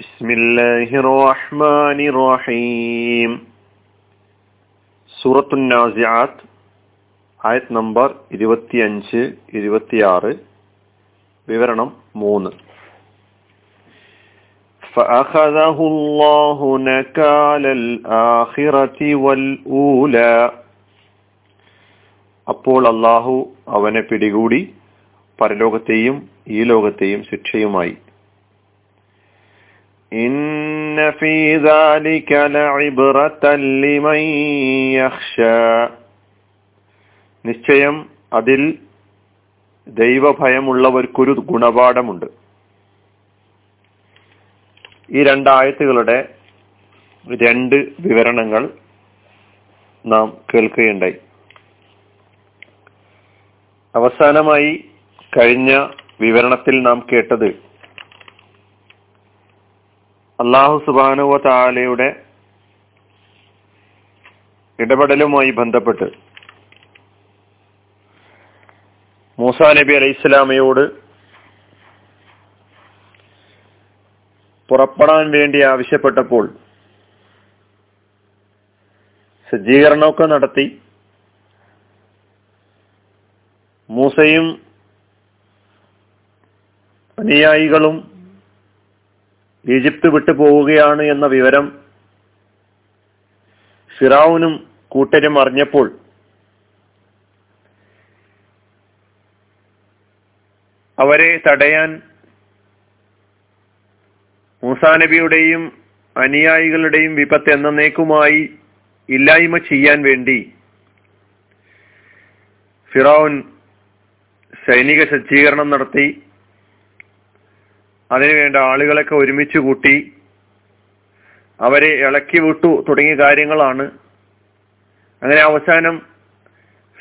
بسم الله الرحمن الرحيم സൂറത്തു നാസിയാത്ത് ആയത് നമ്പർ ഇരുപത്തിയഞ്ച് ഇരുപത്തിയാറ് വിവരണം മൂന്ന് فأخذه الله نكال الآخرة والأولى അപ്പോൾ അള്ളാഹു അവനെ പിടികൂടി പരലോകത്തെയും ഈ ലോകത്തെയും ശിക്ഷയുമായി إن في ذلك لعبرة لمن يخشى നിശ്ചയം അതിൽ ദൈവഭയമുള്ളവർക്കൊരു ഗുണപാഠമുണ്ട് ഈ രണ്ടായത്തുകളുടെ രണ്ട് വിവരണങ്ങൾ നാം കേൾക്കുകയുണ്ടായി അവസാനമായി കഴിഞ്ഞ വിവരണത്തിൽ നാം കേട്ടത് അള്ളാഹു സുബാനുവ താലയുടെ ഇടപെടലുമായി ബന്ധപ്പെട്ട് മൂസ നബി അലൈഹി ഇസ്ലാമയോട് പുറപ്പെടാൻ വേണ്ടി ആവശ്യപ്പെട്ടപ്പോൾ സജ്ജീകരണമൊക്കെ നടത്തി മൂസയും അനുയായികളും ഈജിപ്ത് വിട്ടു പോവുകയാണ് എന്ന വിവരം ഫിറാവുനും കൂട്ടരും അറിഞ്ഞപ്പോൾ അവരെ തടയാൻ മൂസാ നബിയുടെയും അനുയായികളുടെയും വിപത്ത് എന്നേക്കുമായി ഇല്ലായ്മ ചെയ്യാൻ വേണ്ടി ഫിറോൻ സൈനിക സജ്ജീകരണം നടത്തി. അതിനുവേണ്ട ആളുകളൊക്കെ ഒരുമിച്ച് കൂട്ടി അവരെ ഇളക്കി വിട്ടു തുടങ്ങിയ കാര്യങ്ങളാണ്. അങ്ങനെ അവസാനം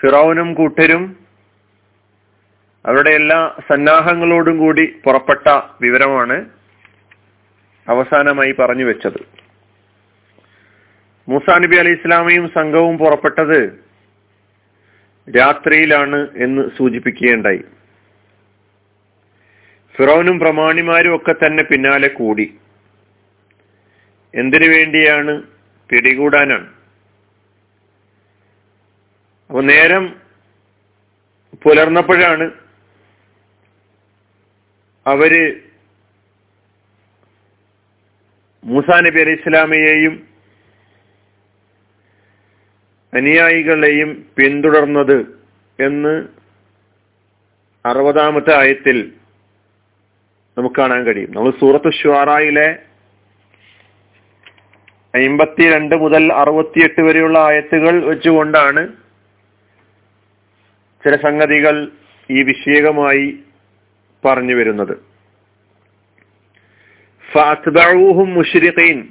ഫിറോനും കൂട്ടരും അവരുടെ എല്ലാ സന്നാഹങ്ങളോടും കൂടി പുറപ്പെട്ട വിവരമാണ് അവസാനമായി പറഞ്ഞു വെച്ചത്. മൂസാ നബി അലി ഇസ്ലാമയും സംഘവും പുറപ്പെട്ടത് രാത്രിയിലാണ് എന്ന് സൂചിപ്പിക്കുകയുണ്ടായി. ഫിറോനും പ്രമാണിമാരും ഒക്കെ തന്നെ പിന്നാലെ കൂടി. എന്തിനു വേണ്ടിയാണ് പിടികൂടാനാണ്? അപ്പൊ നേരം പുലർന്നപ്പോഴാണ് അവർ മൂസാ നബി അലി ഇസ്ലാമയെയും അനുയായികളെയും പിന്തുടർന്നത് എന്ന് അറുപതാമത്തെ ആയത്തിൽ നമുക്ക് കാണാൻ കഴിയും. നമ്മൾ സൂറത്ത് ഷുവാറായിലെ അമ്പത്തിരണ്ട് മുതൽ അറുപത്തിയെട്ട് വരെയുള്ള ആയത്തുകൾ വെച്ചുകൊണ്ടാണ് ചില സംഗതികൾ ഈ വിഷയകമായി പറഞ്ഞു വരുന്നത്. ഫാത്ബഊഹും മുഷ്രിഖീൻ.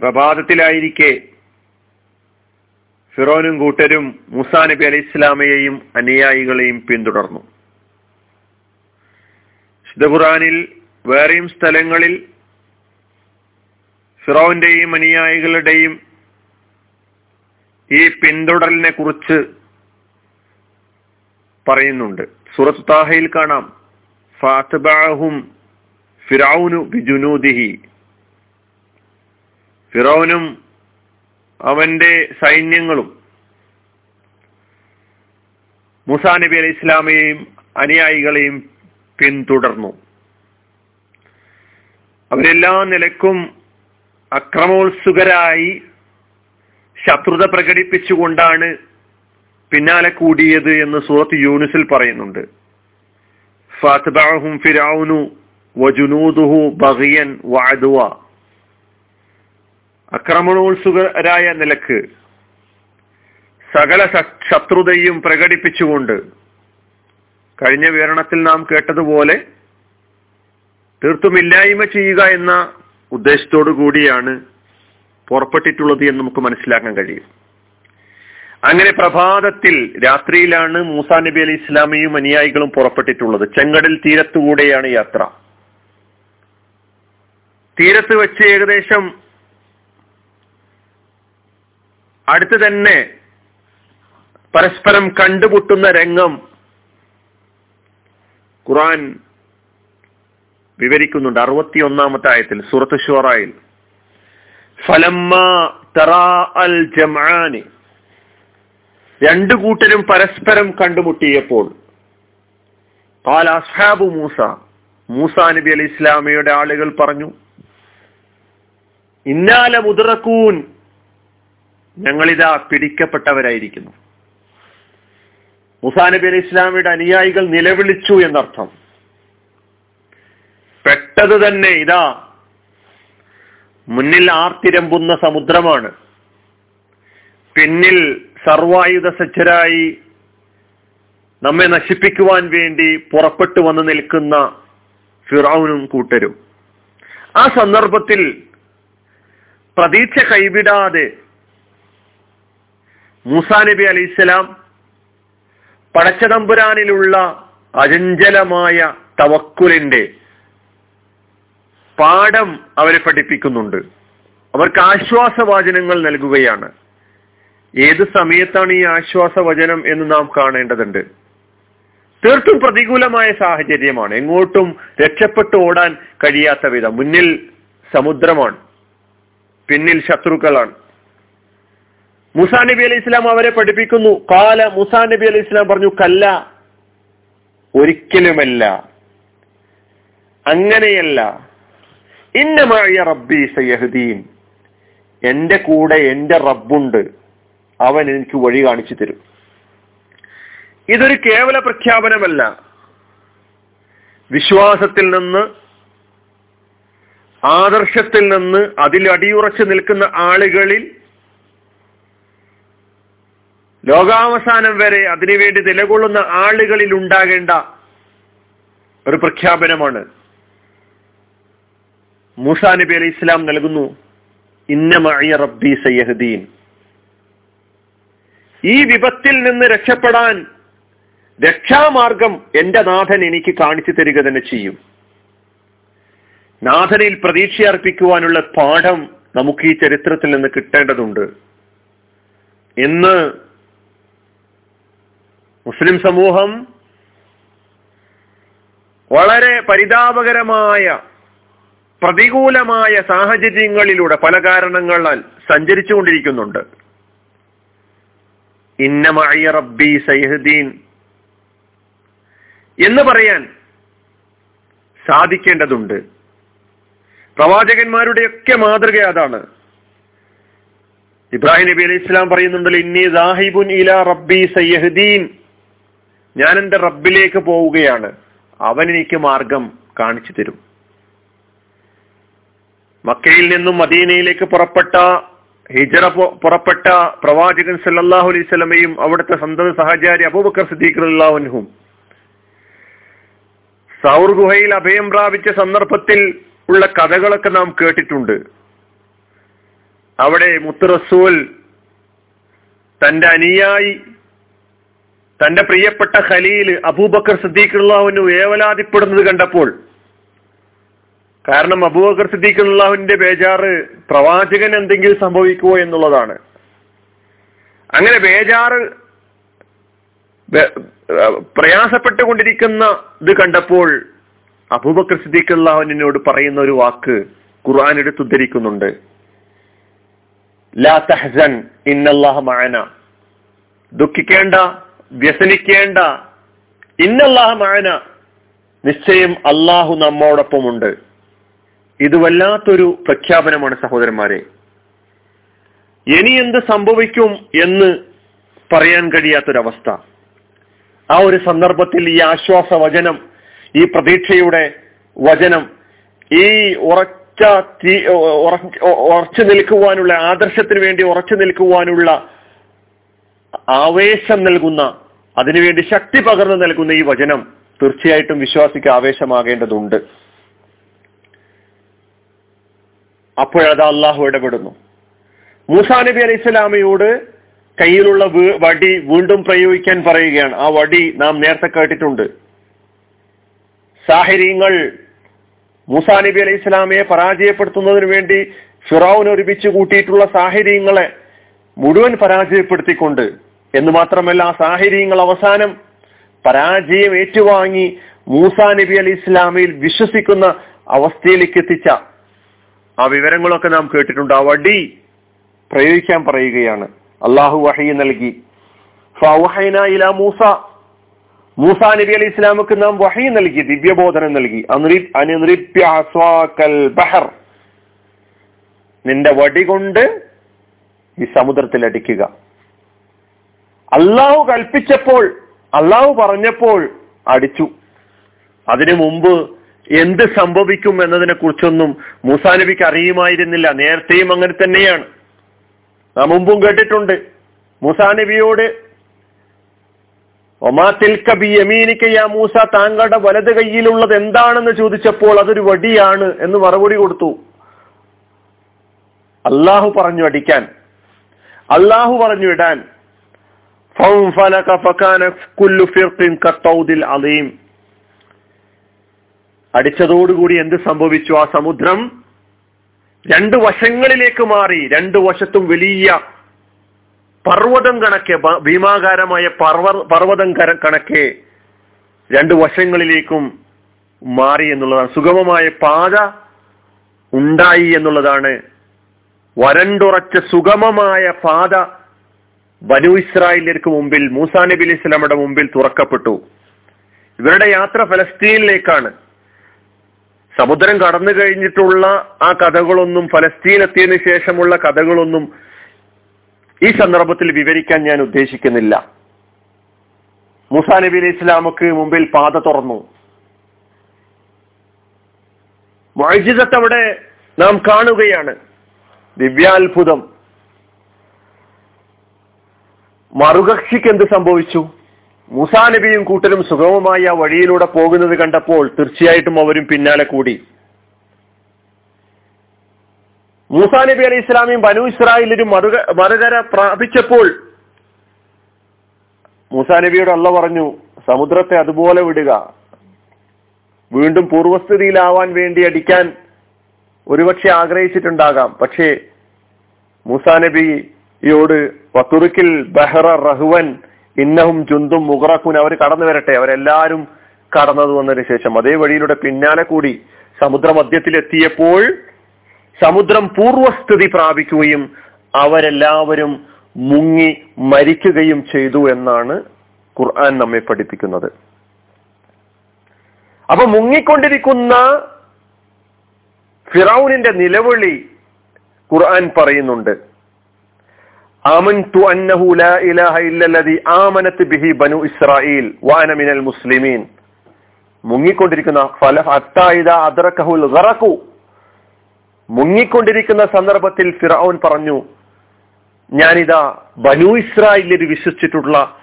പ്രഭാതത്തിലായിരിക്കെ ഫിറോനും കൂട്ടരും മുസാ നബി അലി ഇസ്ലാമയെയും അനുയായികളെയും പിന്തുടർന്നു. ഖുറാനിൽ വേറെയും സ്ഥലങ്ങളിൽ ഫിറോവിന്റെയും അനുയായികളുടെയും ഈ പിന്തുടരലിനെ കുറിച്ച് പറയുന്നുണ്ട്. സൂറത്ത് താഹയിൽ കാണാം. ഫാത്തബാഹും ഫിറൌനു ബിജുനൂദിഹി. ഫിറോനും അവന്റെ സൈന്യങ്ങളും മുസാ നബി അലി ഇസ്ലാമയെയും അനുയായികളെയും പിന്തുടർന്നു. അവരെല്ലാ നിലക്കും അക്രമോത്സുകരായി ശത്രുത പ്രകടിപ്പിച്ചുകൊണ്ടാണ് പിന്നാലെ കൂടിയത് എന്ന് സൂറത്ത് യൂനുസിൽ പറയുന്നുണ്ട്. ഫാത്ബഅഹും ഫിറഔനു വജുനൂദുഹു ബഗിയൻ വാദുവ അക്രമണോത്സുകരായ നിലയ്ക്ക് സകല ശത്രുതയും പ്രകടിപ്പിച്ചുകൊണ്ട് കഴിഞ്ഞ വിവരണത്തിൽ നാം കേട്ടതുപോലെ തീർത്തുമില്ലായ്മ ചെയ്യുക എന്ന ഉദ്ദേശത്തോടു കൂടിയാണ് പുറപ്പെട്ടിട്ടുള്ളത് എന്ന് നമുക്ക് മനസ്സിലാക്കാൻ കഴിയും. അങ്ങനെ പ്രഭാതത്തിൽ രാത്രിയിലാണ് മൂസാ നബി അലി ഇസ്ലാമിയും അനുയായികളും പുറപ്പെട്ടിട്ടുള്ളത്. ചെങ്കടൽ തീരത്തുകൂടെയാണ് യാത്ര. തീരത്ത് വെച്ച് ഏകദേശം അടുത്ത് തന്നെ പരസ്പരം കണ്ടുമുട്ടുന്ന രംഗം ഖുറാൻ വിവരിക്കുന്നുണ്ട്. അറുപത്തി ഒന്നാമത്തെ ആയത്തിൽ സൂറത്ത് ഷുറായിൽ. ഫലമ്മ അൽ ജമാനി രണ്ടു കൂട്ടരും പരസ്പരം കണ്ടുമുട്ടിയപ്പോൾ കാല അസ്ഹാബു മൂസ മൂസ നബി അലി ഇസ്ലാമയുടെ ആളുകൾ പറഞ്ഞു ഇന്നാല മുതിറക്കൂൻ ഞങ്ങളിതാ പിടിക്കപ്പെട്ടവരായിരിക്കുന്നു. മുസാ നബി അലി ഇസ്ലാമിയുടെ അനുയായികൾ നിലവിളിച്ചു എന്നർത്ഥം. പെട്ടത് തന്നെ ഇതാ. മുന്നിൽ ആർത്തിരമ്പുന്ന സമുദ്രമാണ്. പിന്നിൽ സർവായുധ സജ്ജരായി നമ്മെ നശിപ്പിക്കുവാൻ വേണ്ടി പുറപ്പെട്ടു വന്ന് നിൽക്കുന്ന ഫിറൌനും കൂട്ടരും. ആ സന്ദർഭത്തിൽ പ്രതീക്ഷ കൈവിടാതെ മൂസാ നബി അലൈഹിസ്സലാം പടച്ചതമ്പുരാനിലുള്ള അചഞ്ചലമായ തവക്കുലിന്റെ പാഠം അവരെ പഠിപ്പിക്കുന്നുണ്ട്. അവർക്ക് ആശ്വാസവാചനങ്ങൾ നൽകുകയാണ്. ഏത് സമയത്താണ് ഈ ആശ്വാസവചനം എന്ന് നാം കാണേണ്ടതുണ്ട്. തീർത്തും പ്രതികൂലമായ സാഹചര്യമാണ്. എങ്ങോട്ടും രക്ഷപ്പെട്ടു ഓടാൻ കഴിയാത്ത വിധം. മുന്നിൽ സമുദ്രമാണ്. പിന്നിൽ ശത്രുക്കളാണ്. മുസാ നബി അലൈഹി ഇസ്ലാം അവരെ പഠിപ്പിക്കുന്നു. കാല മുസാ നബി അലൈഹി ഇസ്ലാം പറഞ്ഞു കല്ല. ഒരിക്കലുമല്ല. അങ്ങനെയല്ല. ഇന്നമായ റബ്ബി സയ്യഹദീൻ. എന്റെ കൂടെ എന്റെ റബ്ബുണ്ട്. അവൻ എനിക്ക് വഴി കാണിച്ചു തരും. ഇതൊരു കേവല പ്രഖ്യാപനമല്ല. വിശ്വാസത്തിൽ നിന്ന് ആദർശത്തിൽ നിന്ന് അതിൽ അടിയുറച്ചു നിൽക്കുന്ന ആളുകളിൽ ലോകാവസാനം വരെ അതിനുവേണ്ടി നിലകൊള്ളുന്ന ആളുകളിൽ ഉണ്ടാകേണ്ട ഒരു പ്രഖ്യാപനമാണ്. മൂസാ നബി അലി ഇസ്ലാം നൽകുന്നു ഇന്നമഅയ റബ്ബി സയ്യഹദീൻ. ഈ വിപത്തിൽ നിന്ന് രക്ഷപ്പെടാൻ രക്ഷാമാർഗം എന്റെ നാഥൻ എനിക്ക് കാണിച്ചു തരിക തന്നെ ചെയ്യും. നാഥനിൽ പ്രതീക്ഷ അർപ്പിക്കുവാനുള്ള പാഠം നമുക്ക് ഈ ചരിത്രത്തിൽ നിന്ന് കിട്ടേണ്ടതുണ്ട്. ഇന്ന് മുസ്ലിം സമൂഹം വളരെ പരിതാപകരമായ പ്രതികൂലമായ സാഹചര്യങ്ങളിലൂടെ പല കാരണങ്ങളാൽ സഞ്ചരിച്ചുകൊണ്ടിരിക്കുന്നുണ്ട്. ഇന്നമായി റബ്ബി സൈഹുദ്ദീൻ എന്ന് പറയാൻ സാധിക്കേണ്ടതുണ്ട്. പ്രവാചകന്മാരുടെയൊക്കെ മാതൃക അതാണ്. ഇബ്രാഹിം നബി അലൈഹി ഇസ്ലാം പറയുന്നുണ്ടല്ലോ ഇന്നി ദാഹിബുൻ ഇല റബ്ബി സയ്യഹുദ്ദീൻ. ഞാൻ എന്റെ റബ്ബിലേക്ക് പോവുകയാണ്. അവൻ എനിക്ക് മാർഗം കാണിച്ചു തരും. മക്കയിൽ നിന്നും മദീനയിലേക്ക് പുറപ്പെട്ട ഹിജറ പുറപ്പെട്ട പ്രവാചകൻ സല്ലാഹു അലൈഹി സ്വലമയും അവിടുത്തെ സന്തത സഹചാരി അബൂബക്കർ സിദ്ദീഖ് അള്ളാഹുൻഹും സൗർ ഗുഹയിൽ അഭയം പ്രാപിച്ച സന്ദർഭത്തിൽ ഉള്ള കഥകളൊക്കെ നാം കേട്ടിട്ടുണ്ട്. അവിടെ മുത്ത് റസൂൽ തന്റെ അനുയായി തന്റെ പ്രിയപ്പെട്ട ഖലീൽ അബൂബക്കർ സിദ്ദീഖുള്ളാഹുവിന് വേവലാതിപ്പെടുന്നത് കണ്ടപ്പോൾ കാരണം അബൂബക്കർ സിദ്ദീഖുള്ളാഹുവിന്റെ ബേജാറ് പ്രവാചകൻ എന്തെങ്കിലും സംഭവിക്കുമോ എന്നുള്ളതാണ്. അങ്ങനെ ബേജാറ് പ്രയാസപ്പെട്ടുകൊണ്ടിരിക്കുന്ന ഇത് കണ്ടപ്പോൾ അബൂബക്കർ സിദ്ദീഖുള്ളാഹുവിനോട് പറയുന്ന ഒരു വാക്ക് ഖുർആൻ എടുത്തുദ്ധരിക്കുന്നുണ്ട് ലാ തഹ്സൻ ദുഃഖിക്കേണ്ട വ്യസനിക്കേണ്ട. ഇന്നല്ലാഹ മഅന നിശ്ചയം അള്ളാഹു നമ്മോടൊപ്പമുണ്ട്. ഇത് വല്ലാത്തൊരു പ്രഖ്യാപനമാണ് സഹോദരന്മാരെ. ഇനി എന്ത് സംഭവിക്കും എന്ന് പറയാൻ കഴിയാത്തൊരവസ്ഥ. ആ ഒരു സന്ദർഭത്തിൽ ഈ ആശ്വാസ വചനം ഈ പ്രതീക്ഷയുടെ വചനം ഈ ഉറച്ച ഉറച്ചു നിൽക്കുവാനുള്ള ആദർശത്തിന് വേണ്ടി ഉറച്ചു നിൽക്കുവാനുള്ള ആവേശം നൽകുന്ന അതിനുവേണ്ടി ശക്തി പകർന്നു നൽകുന്ന ഈ വചനം തീർച്ചയായിട്ടും വിശ്വാസിക്ക് ആവേശമാകേണ്ടതുണ്ട്. അപ്പോഴത് അള്ളാഹു ഇടപെടുന്നു. മൂസാ നബി അലൈഹി സ്വലാമയോട് കയ്യിലുള്ള വടി വീണ്ടും പ്രയോഗിക്കാൻ പറയുകയാണ്. ആ വടി നാം നേരത്തെ കേട്ടിട്ടുണ്ട്. സാഹചര്യങ്ങൾ മൂസാ നബി അലൈഹി സ്വലാമയെ പരാജയപ്പെടുത്തുന്നതിന് വേണ്ടി ഫിറൌൻ ഒരുമിച്ച് കൂട്ടിയിട്ടുള്ള സാഹചര്യങ്ങളെ മുഴുവൻ പരാജയപ്പെടുത്തിക്കൊണ്ട് എന്ന് മാത്രമല്ല ആ സാഹചര്യങ്ങൾ അവസാനം പരാജയം ഏറ്റുവാങ്ങി മൂസാ നബി അലി ഇസ്ലാമിയിൽ വിശ്വസിക്കുന്ന അവസ്ഥയിലേക്ക് എത്തിച്ച ആ വിവരങ്ങളൊക്കെ നാം കേട്ടിട്ടുണ്ട്. ആ വടി പ്രയോഗിക്കാൻ പറയുകയാണ്. അള്ളാഹു വഹി നൽകി. മൂസ. മൂസ നബി അലി ഇസ്ലാമുക്ക് നാം വഹി നൽകി ദിവ്യബോധനം നൽകി. നിന്റെ വടി കൊണ്ട് ഈ സമുദ്രത്തിൽ അടിക്കുക. അള്ളാഹു കൽപ്പിച്ചപ്പോൾ അള്ളാഹു പറഞ്ഞപ്പോൾ അടിച്ചു. അതിനു മുമ്പ് എന്ത് സംഭവിക്കും എന്നതിനെ കുറിച്ചൊന്നും മൂസാ നബിക്ക് അറിയുമായിരുന്നില്ല. നേരത്തെയും അങ്ങനെ തന്നെയാണ്. നാം മുമ്പും കേട്ടിട്ടുണ്ട്. മൂസാ നബിയോട് മൂസ താങ്കളുടെ വലത് കൈയിലുള്ളത് എന്താണെന്ന് ചോദിച്ചപ്പോൾ അതൊരു വടിയാണ് എന്ന് മറുപടി കൊടുത്തു. അള്ളാഹു പറഞ്ഞു അടിക്കാൻ. അള്ളാഹു പറഞ്ഞു വിടാൻ. അടിച്ചതോടുകൂടി എന്ത് സംഭവിച്ചു? ആ സമുദ്രം രണ്ട് വശങ്ങളിലേക്ക് മാറി രണ്ട് വശത്തും വലിയ പർവതം കണക്കെ ഭീമാകാരമായ പർവ പർവതം കണക്കെ രണ്ട് വശങ്ങളിലേക്കും മാറി എന്നുള്ളതാണ്. സുഗമമായ പാത ഉണ്ടായി എന്നുള്ളതാണ് വരണ്ടുറച്ച സുഗമമായ പാത ബനു ഇസ്രായേലിയർക്ക് മുമ്പിൽ മൂസാ നബി അലൈഹി സ്വലാമയുടെ മുമ്പിൽ തുറക്കപ്പെട്ടു. ഇവരുടെ യാത്ര ഫലസ്തീനിലേക്കാണ്. സമുദ്രം കടന്നു കഴിഞ്ഞിട്ടുള്ള ആ കഥകളൊന്നും ഫലസ്തീൻ എത്തിയതിന് ശേഷമുള്ള കഥകളൊന്നും ഈ സന്ദർഭത്തിൽ വിവരിക്കാൻ ഞാൻ ഉദ്ദേശിക്കുന്നില്ല. മൂസാ നബി അലൈഹി ഇസ്ലാമക്ക് മുമ്പിൽ പാത തുറന്നു. മൊഴിജിതത്ത് അവിടെ നാം കാണുകയാണ്. ദിവ്യാത്ഭുതം. മറുകക്ഷിക്ക് എന്ത് സംഭവിച്ചു? മൂസാ നബിയും കൂട്ടരും സുഗമമായി ആ വഴിയിലൂടെ പോകുന്നത് കണ്ടപ്പോൾ തീർച്ചയായിട്ടും അവരും പിന്നാലെ കൂടി. മൂസാ നബി അലൈഹി ഇസ്ലാമിയും ബനു ഇസ്രായേലിലും മറുക മറുകര പ്രാപിച്ചപ്പോൾ മൂസാ നബിയോട് അള്ള പറഞ്ഞു സമുദ്രത്തെ അതുപോലെ വിടുക. വീണ്ടും പൂർവസ്ഥിതിയിലാവാൻ വേണ്ടി അടിക്കാൻ ഒരുപക്ഷെ ആഗ്രഹിച്ചിട്ടുണ്ടാകാം. പക്ഷേ മൂസാ നബിയോട് വത്തുറുക്കിൽ ബഹ്റ റഹുവൻ ഇന്നഹും ചുന്തും മുഗറക്കുൻ അവർ കടന്നു വരട്ടെ. അവരെല്ലാവരും കടന്നത് വന്നതിന് ശേഷം അതേ വഴിയിലൂടെ പിന്നാലെ കൂടി സമുദ്രമധ്യത്തിലെത്തിയപ്പോൾ സമുദ്രം പൂർവസ്ഥിതി പ്രാപിക്കുകയും അവരെല്ലാവരും മുങ്ങി മരിക്കുകയും ചെയ്തു എന്നാണ് ഖുർആൻ നമ്മെ പഠിപ്പിക്കുന്നത്. അപ്പൊ മുങ്ങിക്കൊണ്ടിരിക്കുന്ന ഫിറൌനിന്റെ നിലവിളി ഖുർആൻ പറയുന്നുണ്ട്. അന്നഹു ലാ ഇലാഹ ബിഹി ഇസ്രായീൽ വാന മിനൽ മുസ്ലിമീൻ. മുങ്ങിക്കൊണ്ടിരിക്കുന്ന ഗറഖു. മുങ്ങിക്കൊണ്ടിരിക്കുന്ന സന്ദർഭത്തിൽ ഫിറൌൻ പറഞ്ഞു ഞാനിതാ ബനു ഇസ്രായേലിൽ വിശ്വസിച്ചിട്ടുള്ള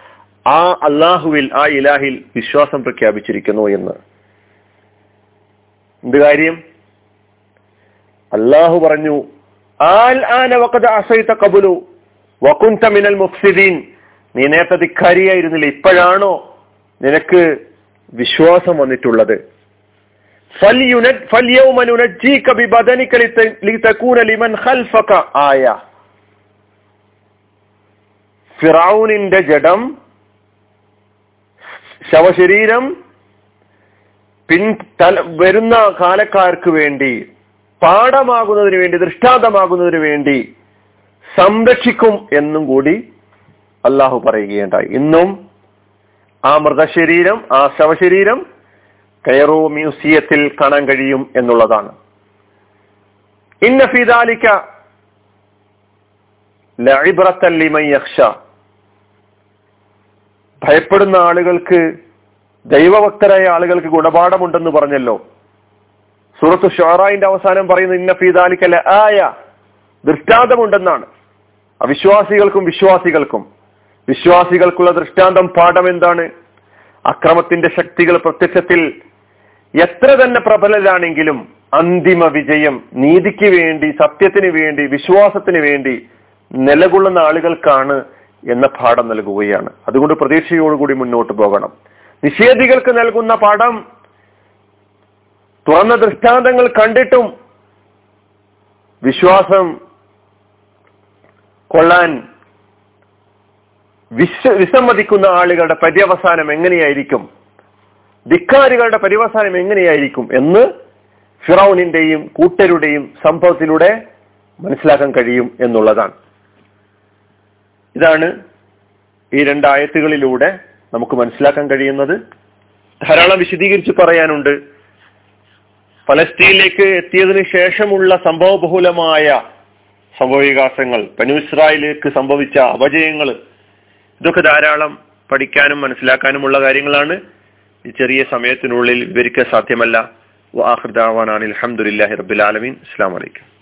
ആ അള്ളാഹുവിൽ ആ ഇലാഹിൽ വിശ്വാസം പ്രഖ്യാപിച്ചിരിക്കുന്നു എന്ന്. എന്ത് കാര്യം? അള്ളാഹു പറഞ്ഞു ആൽ ആന കബുലു വക്കുന്ത മിനൽ മുഫ്സിദീൻ. നീ നേരത്തെ ധിക്കാരിയായിരുന്നില്ല? ഇപ്പോഴാണോ നിനക്ക് വിശ്വാസം വന്നിട്ടുള്ളത്? ഫിറൌനിന്റെ ജഡം ശവശരീരം പിൻ തല വരുന്ന കാലക്കാർക്ക് വേണ്ടി പാഠമാകുന്നതിന് വേണ്ടി ദൃഷ്ടാന്തമാകുന്നതിന് വേണ്ടി സംരക്ഷിക്കും എന്നും കൂടി അള്ളാഹു പറയുകയുണ്ടായി. ഇന്നും ആ മൃതശരീരം ആ ശവശരീരം കയറോ മ്യൂസിയത്തിൽ കാണാൻ കഴിയും എന്നുള്ളതാണ്. ഇന്ന ഫിദാലിക്ക യഖ്ഷ ഭയപ്പെടുന്ന ആളുകൾക്ക് ദൈവഭക്തരായ ആളുകൾക്ക് ഗുണപാഠമുണ്ടെന്ന് പറഞ്ഞല്ലോ. സൂറത്ത് ഷോറായിന്റെ അവസാനം പറയുന്ന ഇന്ന ഫീദാലിക്കല്ല ആയ. ദൃഷ്ടാന്തമുണ്ടെന്നാണ്. അവിശ്വാസികൾക്കും വിശ്വാസികൾക്കും. വിശ്വാസികൾക്കുള്ള ദൃഷ്ടാന്തം പാഠം എന്താണ്? അക്രമത്തിന്റെ ശക്തികൾ പ്രത്യക്ഷത്തിൽ എത്ര തന്നെ പ്രബലരാണെങ്കിലും അന്തിമ വിജയം നീതിക്ക് വേണ്ടി സത്യത്തിന് വേണ്ടി വിശ്വാസത്തിന് വേണ്ടി നിലകൊള്ളുന്ന ആളുകൾക്കാണ് എന്ന പാഠം നൽകുകയാണ്. അതുകൊണ്ട് പ്രതീക്ഷയോടുകൂടി മുന്നോട്ട് പോകണം. നിഷേധികൾക്ക് നൽകുന്ന പാഠം തുറന്ന ദൃഷ്ടാന്തങ്ങൾ കണ്ടിട്ടും വിശ്വാസം കൊള്ളാൻ വിശ്വ വിസമ്മതിക്കുന്ന ആളുകളുടെ പര്യവസാനം എങ്ങനെയായിരിക്കും? ധിക്കാരികളുടെ പര്യവസാനം എങ്ങനെയായിരിക്കും എന്ന് ഫിറൌനിന്റെയും കൂട്ടരുടെയും സംഭവത്തിലൂടെ മനസ്സിലാക്കാൻ കഴിയും എന്നുള്ളതാണ്. ഇതാണ് ഈ രണ്ടായത്തുകളിലൂടെ നമുക്ക് മനസ്സിലാക്കാൻ കഴിയുന്നത്. ധാരാളം വിശദീകരിച്ച് പറയാനുണ്ട്. ഫലസ്തീനിലേക്ക് എത്തിയതിനു ശേഷമുള്ള സംഭവബഹുലമായ സംഭവവികാസങ്ങൾ ബനു ഇസ്രായേലിലേക്ക് സംഭവിച്ച അപജയങ്ങൾ ഇതൊക്കെ ധാരാളം പഠിക്കാനും മനസ്സിലാക്കാനുമുള്ള കാര്യങ്ങളാണ്. ഈ ചെറിയ സമയത്തിനുള്ളിൽ വിവരിക്കാൻ സാധ്യമല്ല. വാഹൃദാവാനാണ് അലഹമുല്ലാഹി റബുലാലമീൻ അസ്സാം വലൈക്കും